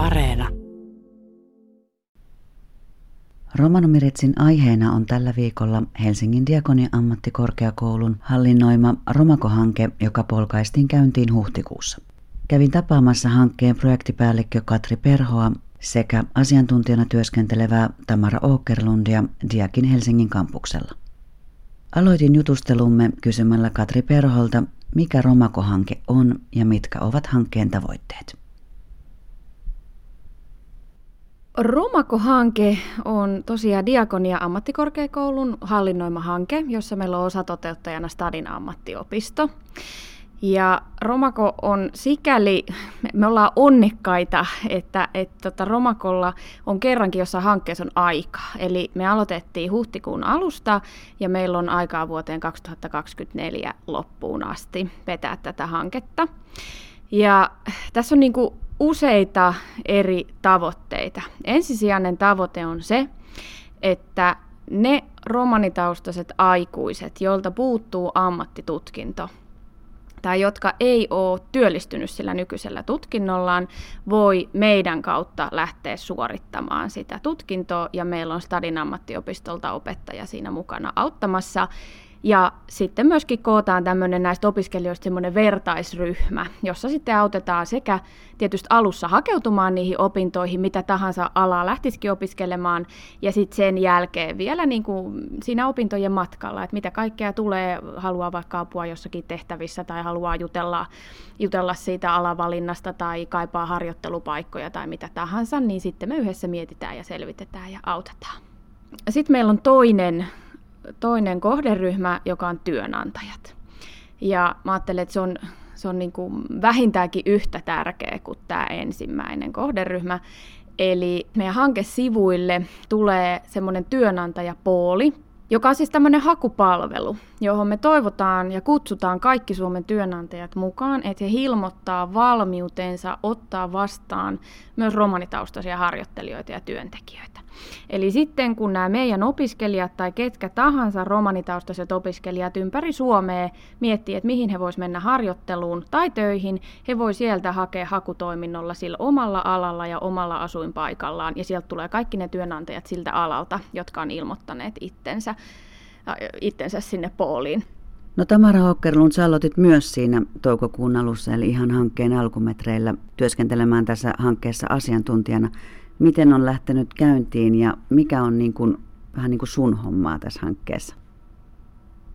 Areena. Romanomiritsin aiheena on tällä viikolla Helsingin Diakonia ammattikorkeakoulun hallinnoima Romako-hanke, joka polkaistiin käyntiin huhtikuussa. Kävin tapaamassa hankkeen projektipäällikkö Katri Perhoa sekä asiantuntijana työskentelevää Tamara Åkerlundia Diakin Helsingin kampuksella. Aloitin jutustelumme kysymällä Katri Perholta, mikä Romako-hanke on ja mitkä ovat hankkeen tavoitteet. Romako-hanke on tosiaan Diakonia ammattikorkeakoulun hallinnoima hanke, jossa meillä on osatoteuttajana Stadin ammattiopisto. Ja Romako on sikäli, me ollaan onnekkaita, että, että tota Romakolla on kerrankin jossain hankkeessa on aika. Eli me aloitettiin huhtikuun alusta ja meillä on aikaa vuoteen 2024 loppuun asti vetää tätä hanketta. Ja tässä on niin kuin useita eri tavoitteita. Ensisijainen tavoite on se, että ne romanitaustaiset aikuiset, joilta puuttuu ammattitutkinto, tai jotka ei ole työllistynyt sillä nykyisellä tutkinnollaan, voi meidän kautta lähteä suorittamaan sitä tutkintoa, ja meillä on Stadin ammattiopistolta opettaja siinä mukana auttamassa. Ja sitten myöskin kootaan tämmöinen näistä opiskelijoista semmoinen vertaisryhmä, jossa sitten autetaan sekä tietysti alussa hakeutumaan niihin opintoihin, mitä tahansa alaa lähtisikin opiskelemaan, ja sitten sen jälkeen vielä niin kuin siinä opintojen matkalla, että mitä kaikkea tulee, haluaa vaikka apua jossakin tehtävissä tai haluaa jutella, jutella siitä alavalinnasta tai kaipaa harjoittelupaikkoja tai mitä tahansa, niin sitten me yhdessä mietitään ja selvitetään ja autetaan. Sitten meillä on toinen toinen kohderyhmä, joka on työnantajat. Ja mä ajattelen, että se on, se on niin kuin vähintäänkin yhtä tärkeä kuin tämä ensimmäinen kohderyhmä. Eli meidän hankesivuille tulee semmoinen työnantajapooli, joka on siis tämmöinen hakupalvelu, johon me toivotaan ja kutsutaan kaikki Suomen työnantajat mukaan, että he ilmoittaa valmiutensa ottaa vastaan myös romanitaustaisia harjoittelijoita ja työntekijöitä. Eli sitten kun nämä meidän opiskelijat tai ketkä tahansa romanitaustaiset opiskelijat ympäri Suomea miettii, että mihin he vois mennä harjoitteluun tai töihin, he voi sieltä hakea hakutoiminnolla sillä omalla alalla ja omalla asuinpaikallaan, ja sieltä tulee kaikki ne työnantajat siltä alalta, jotka on ilmoittaneet itsensä, itsensä sinne pooliin. No Tamara Hokkerlund, sä aloitit myös siinä toukokuun alussa, eli ihan hankkeen alkumetreillä työskentelemään tässä hankkeessa asiantuntijana miten on lähtenyt käyntiin ja mikä on niin kuin, vähän niin kuin sun hommaa tässä hankkeessa?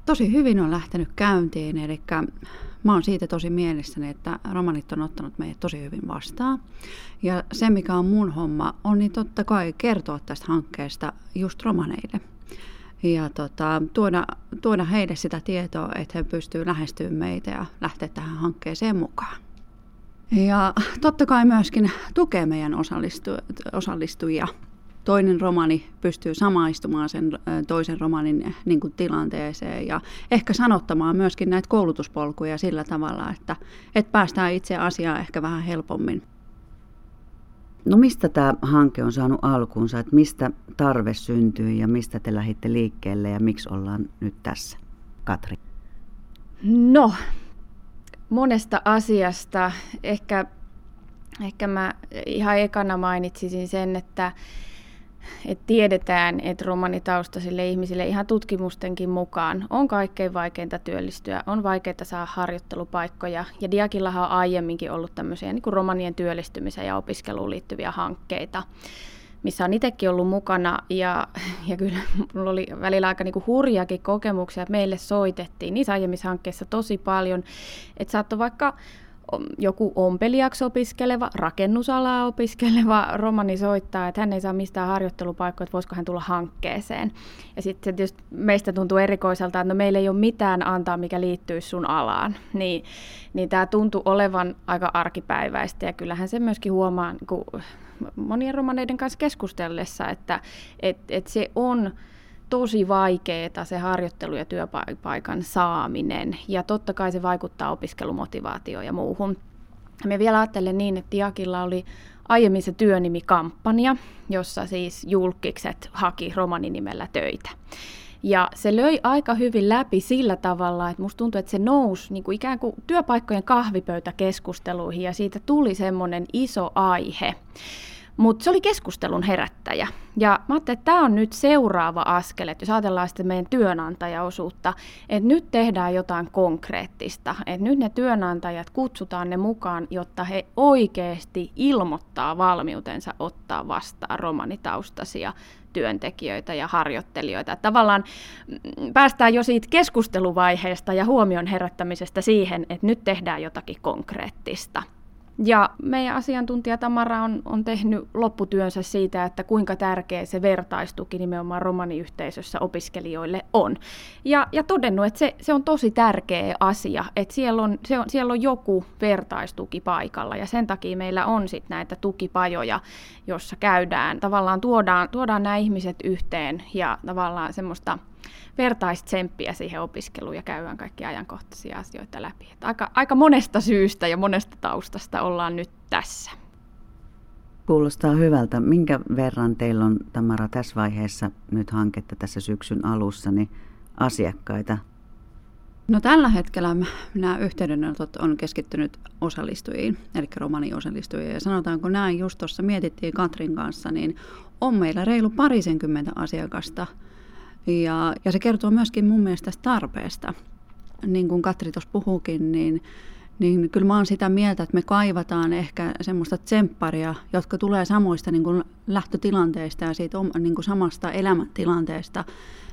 Tosi hyvin on lähtenyt käyntiin, eli mä oon siitä tosi mielessäni, että romanit on ottanut meidät tosi hyvin vastaan. Ja se, mikä on mun homma, on niin totta kai kertoa tästä hankkeesta just romaneille. Ja tota, tuoda, tuoda heille sitä tietoa, että he pystyvät lähestymään meitä ja lähteä tähän hankkeeseen mukaan. Ja totta kai myöskin tukee meidän osallistu, osallistujia. Toinen romani pystyy samaistumaan sen toisen romanin niin kuin, tilanteeseen ja ehkä sanottamaan myöskin näitä koulutuspolkuja sillä tavalla, että, että päästään itse asiaan ehkä vähän helpommin. No mistä tämä hanke on saanut alkuunsa, että mistä tarve syntyi ja mistä te lähditte liikkeelle ja miksi ollaan nyt tässä? Katri. No, monesta asiasta. Ehkä, ehkä mä ihan ekana mainitsisin sen, että, että tiedetään, että romanitaustaisille ihmisille ihan tutkimustenkin mukaan on kaikkein vaikeinta työllistyä, on vaikeaa saada harjoittelupaikkoja. Ja Diakillahan on aiemminkin ollut tämmöisiä niin kuin romanien työllistymiseen ja opiskeluun liittyviä hankkeita missä on itsekin ollut mukana. Ja, ja kyllä mulla oli välillä aika niinku hurjakin kokemuksia, että meille soitettiin niissä aiemmissa hankkeissa tosi paljon, että saattoi vaikka joku ompelijaksi opiskeleva, rakennusalaa opiskeleva romani soittaa, että hän ei saa mistään harjoittelupaikkoja, että voisiko hän tulla hankkeeseen. Ja sitten se tietysti meistä tuntuu erikoiselta, että no meillä ei ole mitään antaa, mikä liittyy sun alaan. Niin, niin tämä tuntuu olevan aika arkipäiväistä ja kyllähän se myöskin huomaa kun monien romaneiden kanssa keskustellessa, että et, et se on tosi vaikeaa se harjoittelu- ja työpaikan saaminen, ja totta kai se vaikuttaa opiskelumotivaatioon ja muuhun. Me vielä ajattelen niin, että Diakilla oli aiemmin se työnimikampanja, jossa siis julkikset haki romaninimellä töitä. Ja se löi aika hyvin läpi sillä tavalla, että musta tuntuu, että se nousi niin kuin ikään kuin työpaikkojen kahvipöytäkeskusteluihin ja siitä tuli semmoinen iso aihe. Mutta se oli keskustelun herättäjä. Ja mä ajattelin, että tämä on nyt seuraava askel, että jos ajatellaan sitten meidän työnantajaosuutta, että nyt tehdään jotain konkreettista, että nyt ne työnantajat kutsutaan ne mukaan, jotta he oikeasti ilmoittaa valmiutensa ottaa vastaan romanitaustaisia työntekijöitä ja harjoittelijoita. Että tavallaan mm, päästään jo siitä keskusteluvaiheesta ja huomion herättämisestä siihen, että nyt tehdään jotakin konkreettista. Ja meidän asiantuntija Tamara on, on tehnyt lopputyönsä siitä, että kuinka tärkeä se vertaistuki nimenomaan romaniyhteisössä opiskelijoille on. Ja, ja todennut, että se, se on tosi tärkeä asia, että siellä on, se on, siellä on joku vertaistuki paikalla ja sen takia meillä on sitten näitä tukipajoja, jossa käydään, tavallaan tuodaan, tuodaan nämä ihmiset yhteen ja tavallaan semmoista vertaistsemppiä siihen opiskeluun ja käydään kaikki ajankohtaisia asioita läpi. Että aika, aika monesta syystä ja monesta taustasta ollaan nyt tässä. Kuulostaa hyvältä. Minkä verran teillä on, Tamara, tässä vaiheessa nyt hanketta tässä syksyn alussa, niin asiakkaita? No tällä hetkellä nämä yhteydenotot on keskittynyt osallistujiin, eli romaniosallistujiin. Ja sanotaanko näin, just tuossa mietittiin Katrin kanssa, niin on meillä reilu parisenkymmentä asiakasta – ja, ja se kertoo myöskin mun mielestä tästä tarpeesta. Niin kuin Katri tuossa puhuukin, niin, niin kyllä mä oon sitä mieltä, että me kaivataan ehkä semmoista tsempparia, jotka tulee samoista niin kuin lähtötilanteista ja siitä niin kuin samasta elämäntilanteesta,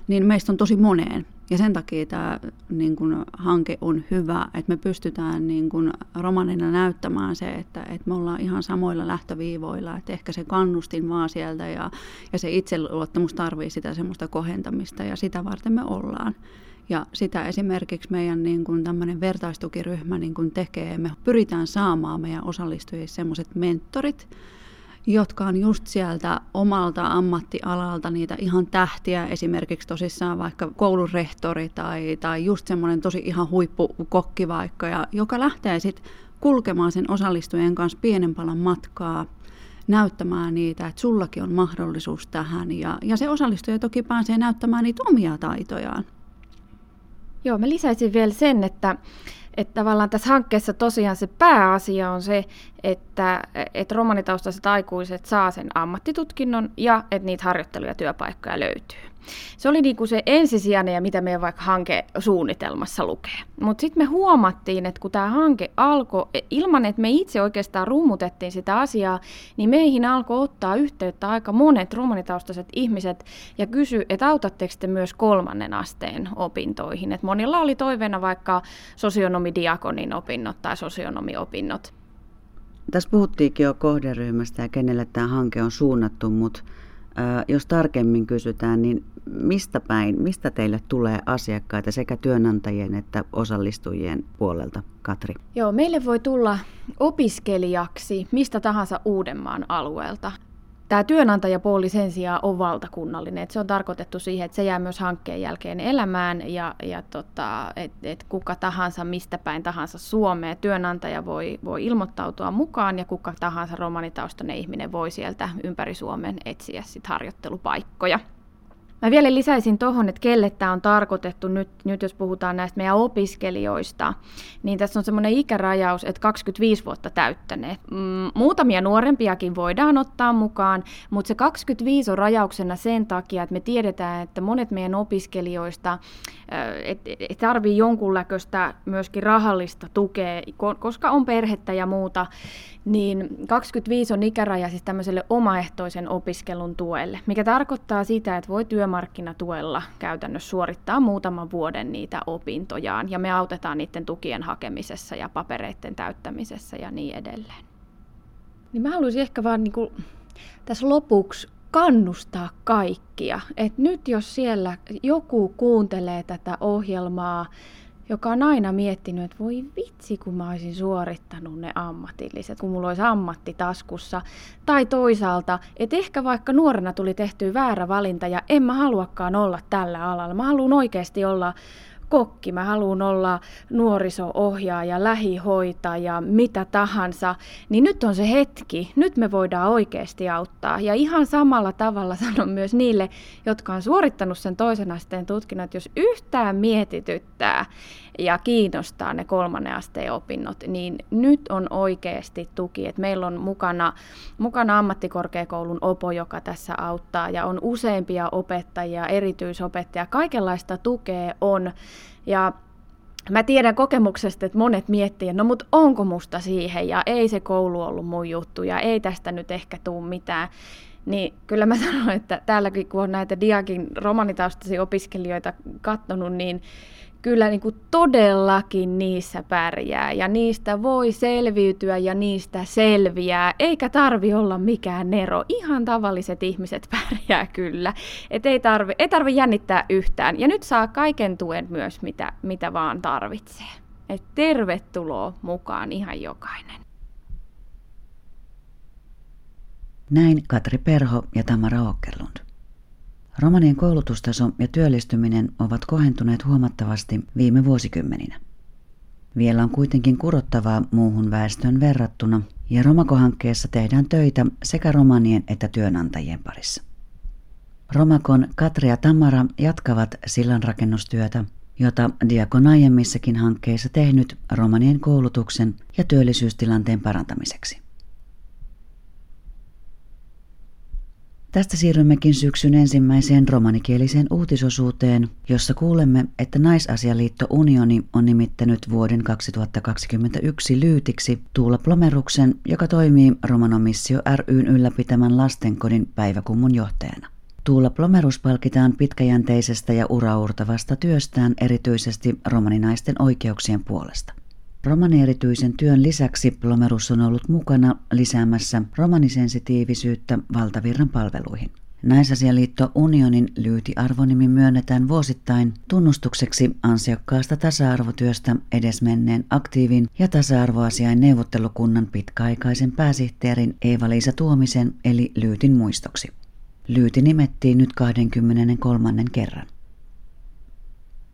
niin meistä on tosi moneen. Ja sen takia tämä niin kuin, hanke on hyvä, että me pystytään niin kuin, romanina näyttämään se, että, että me ollaan ihan samoilla lähtöviivoilla, että ehkä se kannustin vaan sieltä ja, ja se itseluottamus tarvii sitä semmoista kohentamista ja sitä varten me ollaan. Ja sitä esimerkiksi meidän niin kuin tämmöinen vertaistukiryhmä niin kuin tekee. Me pyritään saamaan meidän osallistujille semmoiset mentorit, jotka on just sieltä omalta ammattialalta niitä ihan tähtiä, esimerkiksi tosissaan vaikka koulurehtori tai, tai just semmoinen tosi ihan huippukokki vaikka, ja joka lähtee sitten kulkemaan sen osallistujien kanssa pienen palan matkaa, näyttämään niitä, että sullakin on mahdollisuus tähän, ja, ja se osallistuja toki pääsee näyttämään niitä omia taitojaan. Joo, mä lisäisin vielä sen, että että tavallaan tässä hankkeessa tosiaan se pääasia on se, että, että romanitaustaiset aikuiset saa sen ammattitutkinnon ja että niitä harjoittelu- ja työpaikkoja löytyy. Se oli niin kuin se ensisijainen ja mitä meidän vaikka hankesuunnitelmassa lukee. Mutta sitten me huomattiin, että kun tämä hanke alkoi, e, ilman että me itse oikeastaan rummutettiin sitä asiaa, niin meihin alkoi ottaa yhteyttä aika monet romanitaustaiset ihmiset ja kysy, että autatteko te myös kolmannen asteen opintoihin. Et monilla oli toiveena vaikka sosionomidiakonin opinnot tai sosionomiopinnot. Tässä puhuttiinkin jo kohderyhmästä ja kenelle tämä hanke on suunnattu, mutta jos tarkemmin kysytään, niin mistä päin, mistä teille tulee asiakkaita sekä työnantajien että osallistujien puolelta, Katri? Joo, meille voi tulla opiskelijaksi mistä tahansa Uudenmaan alueelta. Tämä työnantajapuoli sen sijaan on valtakunnallinen, että se on tarkoitettu siihen, että se jää myös hankkeen jälkeen elämään ja, ja tota, että et kuka tahansa, mistä päin tahansa Suomeen työnantaja voi, voi ilmoittautua mukaan ja kuka tahansa romanitaustainen ihminen voi sieltä ympäri Suomen etsiä sit harjoittelupaikkoja. Mä vielä lisäisin tuohon, että kelle tämä on tarkoitettu nyt, nyt, jos puhutaan näistä meidän opiskelijoista, niin tässä on semmoinen ikärajaus, että 25 vuotta täyttäneet. Mm, muutamia nuorempiakin voidaan ottaa mukaan, mutta se 25 on rajauksena sen takia, että me tiedetään, että monet meidän opiskelijoista tarvii jonkunlaista myöskin rahallista tukea, koska on perhettä ja muuta, niin 25 on ikäraja siis tämmöiselle omaehtoisen opiskelun tuelle, mikä tarkoittaa sitä, että voi työmarkkinatuella käytännössä suorittaa muutaman vuoden niitä opintojaan, ja me autetaan niiden tukien hakemisessa ja papereiden täyttämisessä ja niin edelleen. Niin mä haluaisin ehkä vaan niin kuin tässä lopuksi kannustaa kaikkia. Et nyt jos siellä joku kuuntelee tätä ohjelmaa, joka on aina miettinyt, että voi vitsi, kun mä olisin suorittanut ne ammatilliset, kun mulla olisi ammatti taskussa. Tai toisaalta, että ehkä vaikka nuorena tuli tehty väärä valinta ja en mä haluakaan olla tällä alalla. Mä haluan oikeasti olla kokki, mä haluan olla nuoriso-ohjaaja, lähihoitaja, mitä tahansa, niin nyt on se hetki, nyt me voidaan oikeasti auttaa. Ja ihan samalla tavalla sanon myös niille, jotka on suorittanut sen toisen asteen tutkinnon, että jos yhtään mietityttää ja kiinnostaa ne kolmannen asteen opinnot, niin nyt on oikeasti tuki. että meillä on mukana, mukana ammattikorkeakoulun OPO, joka tässä auttaa, ja on useampia opettajia, erityisopettajia, kaikenlaista tukea on. Ja mä tiedän kokemuksesta, että monet miettii, no mutta onko musta siihen, ja ei se koulu ollut mun juttu, ja ei tästä nyt ehkä tuu mitään. Niin kyllä mä sanon, että täälläkin kun on näitä Diakin romanitaustaisia opiskelijoita katsonut, niin kyllä niin kuin todellakin niissä pärjää ja niistä voi selviytyä ja niistä selviää, eikä tarvi olla mikään nero. Ihan tavalliset ihmiset pärjää kyllä. Et ei, tarvi, ei tarvi jännittää yhtään. Ja nyt saa kaiken tuen myös, mitä, mitä vaan tarvitsee. Et tervetuloa mukaan ihan jokainen. Näin Katri Perho ja Tamara Åkerlund. Romanien koulutustaso ja työllistyminen ovat kohentuneet huomattavasti viime vuosikymmeninä. Vielä on kuitenkin kurottavaa muuhun väestön verrattuna, ja Romako-hankkeessa tehdään töitä sekä romanien että työnantajien parissa. Romakon Katri ja Tamara jatkavat sillanrakennustyötä, jota Diakon aiemmissakin hankkeissa tehnyt romanien koulutuksen ja työllisyystilanteen parantamiseksi. Tästä siirrymmekin syksyn ensimmäiseen romanikieliseen uutisosuuteen, jossa kuulemme, että Naisasialiitto Unioni on nimittänyt vuoden 2021 lyytiksi Tuula Plomeruksen, joka toimii Romanomissio ryn ylläpitämän lastenkodin päiväkummun johtajana. Tuula Plomerus palkitaan pitkäjänteisestä ja uraurtavasta työstään erityisesti romaninaisten oikeuksien puolesta. Romanierityisen työn lisäksi Plomerus on ollut mukana lisäämässä romanisensitiivisyyttä valtavirran palveluihin. Naisasialiitto Unionin lyyti-arvonimi myönnetään vuosittain tunnustukseksi ansiokkaasta tasa-arvotyöstä edesmenneen aktiivin ja tasa-arvoasiain neuvottelukunnan pitkäaikaisen pääsihteerin Eeva-Liisa Tuomisen eli Lyytin muistoksi. Lyyti nimettiin nyt 23. kerran.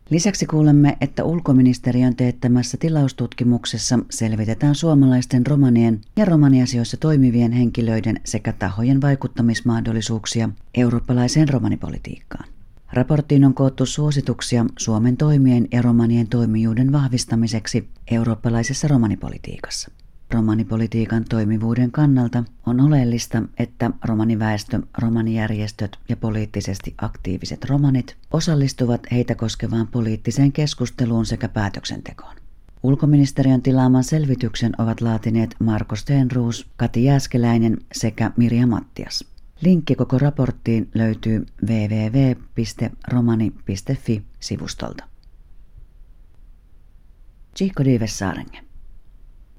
Lisäksi kuulemme, että ulkoministeriön teettämässä tilaustutkimuksessa selvitetään suomalaisten romanien ja romaniasioissa toimivien henkilöiden sekä tahojen vaikuttamismahdollisuuksia eurooppalaiseen romanipolitiikkaan. Raporttiin on koottu suosituksia Suomen toimien ja romanien toimijuuden vahvistamiseksi eurooppalaisessa romanipolitiikassa. Romanipolitiikan toimivuuden kannalta on oleellista, että romaniväestö, romanijärjestöt ja poliittisesti aktiiviset romanit osallistuvat heitä koskevaan poliittiseen keskusteluun sekä päätöksentekoon. Ulkoministeriön tilaaman selvityksen ovat laatineet Marko Stenruus, Kati Jääskeläinen sekä Mirja Mattias. Linkki koko raporttiin löytyy www.romani.fi sivustolta. Chico Dives Saarenge.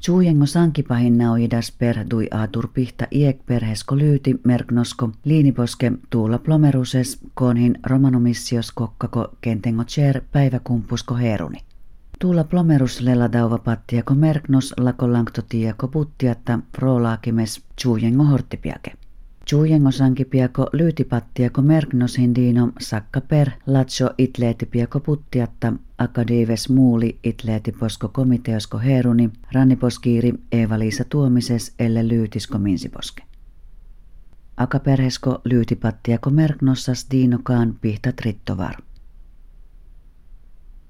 Suujengo sankipahinnauidas per dui atur pihta iek perhesko lyyti merknosko liiniposke tuula plomeruses konhin romanomissios kokkako kentengo cher päiväkumpusko heruni. Tuula plomerus leladauva pattiako merknos lako lanktotiako puttiatta frolaakimes suujengo horttipiake. Juujengo sankipiako lyytipattiako merknos hindino sakka per latso itleetipiako puttiatta akadives muuli itleetiposko komiteosko heruni ranniposkiiri Eeva-Liisa Tuomises elle lyytisko minsiposke. Akaperhesko lyytipattiako merknossas diinokaan pihta trittovar.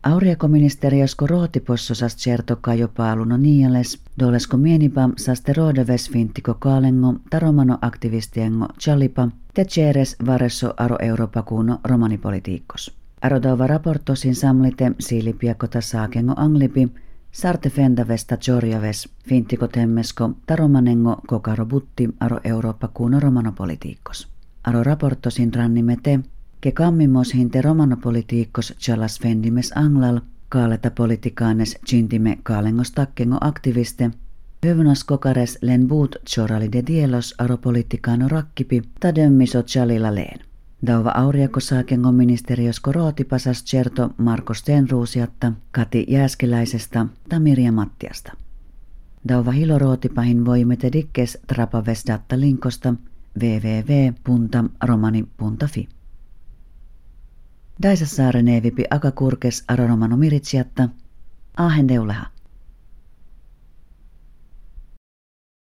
Auriakoministeriösko rohtipossosas certoka jopaaluno niales, dolesko mienipam saste rodeves fintiko kaalengo taromano aktivistiengo chalipa, te ceres varesso aro Europa kuno romanipolitiikkos. Arodauva raportosin samlite siilipiakota saakengo anglipi, sarte fendavesta jorjaves, fintiko temmesko taromanengo kokaro aro Europa kuno romanopolitiikkos. Aro raportosin rannimete, ke kammimos hinte romanopolitiikkos chalas fendimes anglal, kaaleta politikaanes chintime kaalengos takkengo aktiviste, Hyvnas kokares len buut chorali de dielos aro politikaano rakkipi, tademmiso chalila leen. Dauva auriako saakengo ministeriösko rootipasas certo Marko Stenruusiatta, Kati Jääskeläisestä ta Mirja Mattiasta. Dauva hilorootipahin voimete dikkes trapavesdatta linkosta www.romani.fi. Daisa evipi akakurkes aroromano miritsiatta, ahen deuleha.